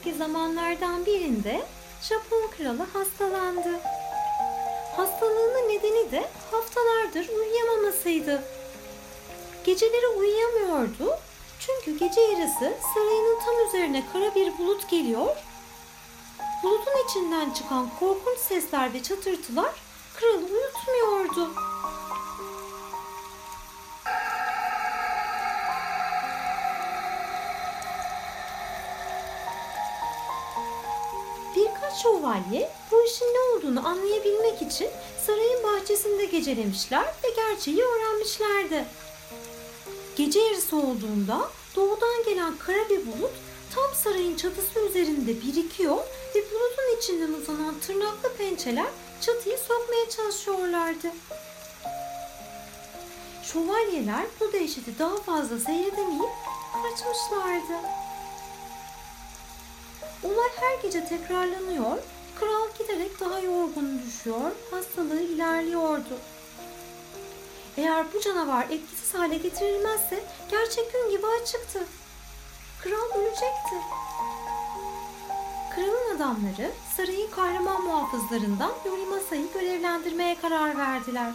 Eski zamanlardan birinde Japon kralı hastalandı. Hastalığının nedeni de haftalardır uyuyamamasıydı. Geceleri uyuyamıyordu çünkü gece yarısı sarayının tam üzerine kara bir bulut geliyor. Bulutun içinden çıkan korkunç sesler ve çatırtılar kralı uyutmuyordu. Birkaç şövalye bu işin ne olduğunu anlayabilmek için sarayın bahçesinde gecelemişler ve gerçeği öğrenmişlerdi. Gece yarısı olduğunda doğudan gelen kara bir bulut tam sarayın çatısı üzerinde birikiyor ve bulutun içinden uzanan tırnaklı pençeler çatıyı sokmaya çalışıyorlardı. Şövalyeler bu dehşeti daha fazla seyredemeyip kaçmışlardı. Olay her gece tekrarlanıyor, kral giderek daha yorgun düşüyor, hastalığı ilerliyordu. Eğer bu canavar etkisiz hale getirilmezse gerçek gün gibi açıktı. Kral ölecekti. Kralın adamları sarayın kahraman muhafızlarından Yorimasa'yı görevlendirmeye karar verdiler.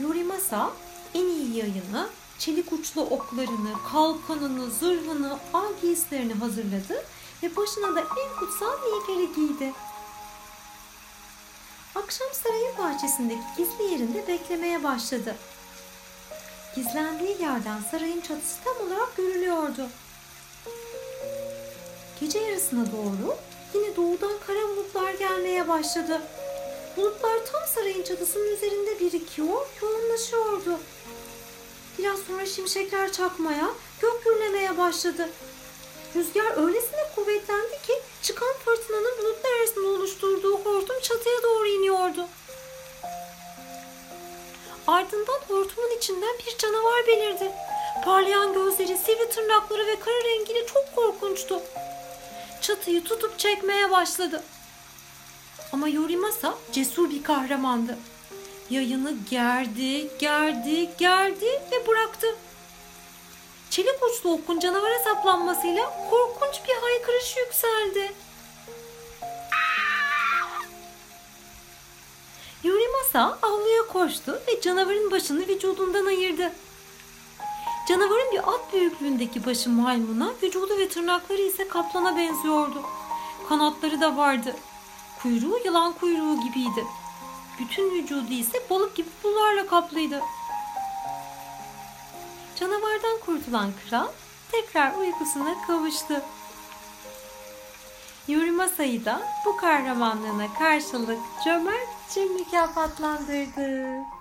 Yorimasa en iyi yayını, çelik uçlu oklarını, kalkanını, zırhını, av giysilerini hazırladı ve başına da en kutsal miğferi giydi. Akşam sarayın bahçesindeki gizli yerinde beklemeye başladı. Gizlendiği yerden sarayın çatısı tam olarak görülüyordu. Gece yarısına doğru yine doğudan kara bulutlar gelmeye başladı. Bulutlar tam sarayın çatısının üzerinde birikiyor, yoğunlaşıyordu. Biraz sonra şimşekler çakmaya, gök gürlemeye başladı. Rüzgar öylesine kuvvetlendi ki çıkan fırtınanın bulutlar arasında oluşturduğu hortum çatıya doğru iniyordu. Ardından hortumun içinden bir canavar belirdi. Parlayan gözleri, sivri tırnakları ve kara rengiyle çok korkunçtu. Çatıyı tutup çekmeye başladı. Ama Yorimasa cesur bir kahramandı. Yayını gerdi, gerdi, gerdi ve bıraktı. Çelik uçlu okun canavara saplanmasıyla korkunç bir haykırış yükseldi. Yorimasa avluya koştu ve canavarın başını vücudundan ayırdı. Canavarın bir at büyüklüğündeki başı maymuna, vücudu ve tırnakları ise kaplana benziyordu. Kanatları da vardı. Kuyruğu yılan kuyruğu gibiydi. Bütün vücudu ise balık gibi pullarla kaplıydı. Canavardan kurtulan kral tekrar uykusuna kavuştu. Yurimasa'yı da bu kahramanlığına karşılık cömertçe mükafatlandırdı.